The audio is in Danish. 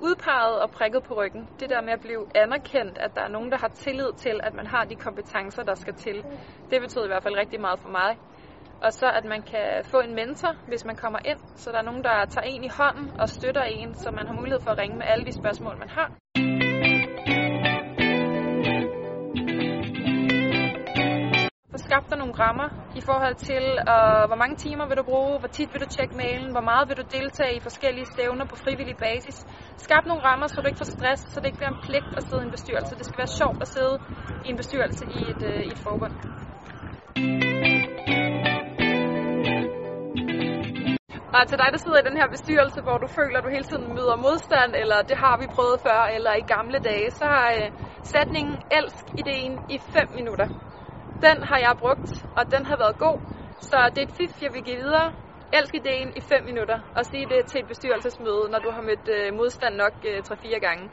udpeget og prikket på ryggen. Det der med at blive anerkendt, at der er nogen, der har tillid til, at man har de kompetencer, der skal til. Det betyder i hvert fald rigtig meget for mig. Og så at man kan få en mentor, hvis man kommer ind, så der er nogen, der tager en i hånden og støtter en, så man har mulighed for at ringe med alle de spørgsmål, man har. Skabt dig nogle rammer i forhold til, øh, hvor mange timer vil du bruge, hvor tit vil du tjekke mailen, hvor meget vil du deltage i forskellige stævner på frivillig basis. Skab nogle rammer, så du ikke får stress, så det ikke bliver en pligt at sidde i en bestyrelse. Det skal være sjovt at sidde i en bestyrelse i et, øh, i et forbund. Og til dig, der sidder i den her bestyrelse, hvor du føler, at du hele tiden møder modstand, eller det har vi prøvet før, eller i gamle dage, så har øh, sætningen elsk ideen i 5 minutter den har jeg brugt, og den har været god. Så det er et fif, jeg vil give videre. Elsk ideen i 5 minutter, og sige det til et bestyrelsesmøde, når du har mødt øh, modstand nok øh, 3-4 gange.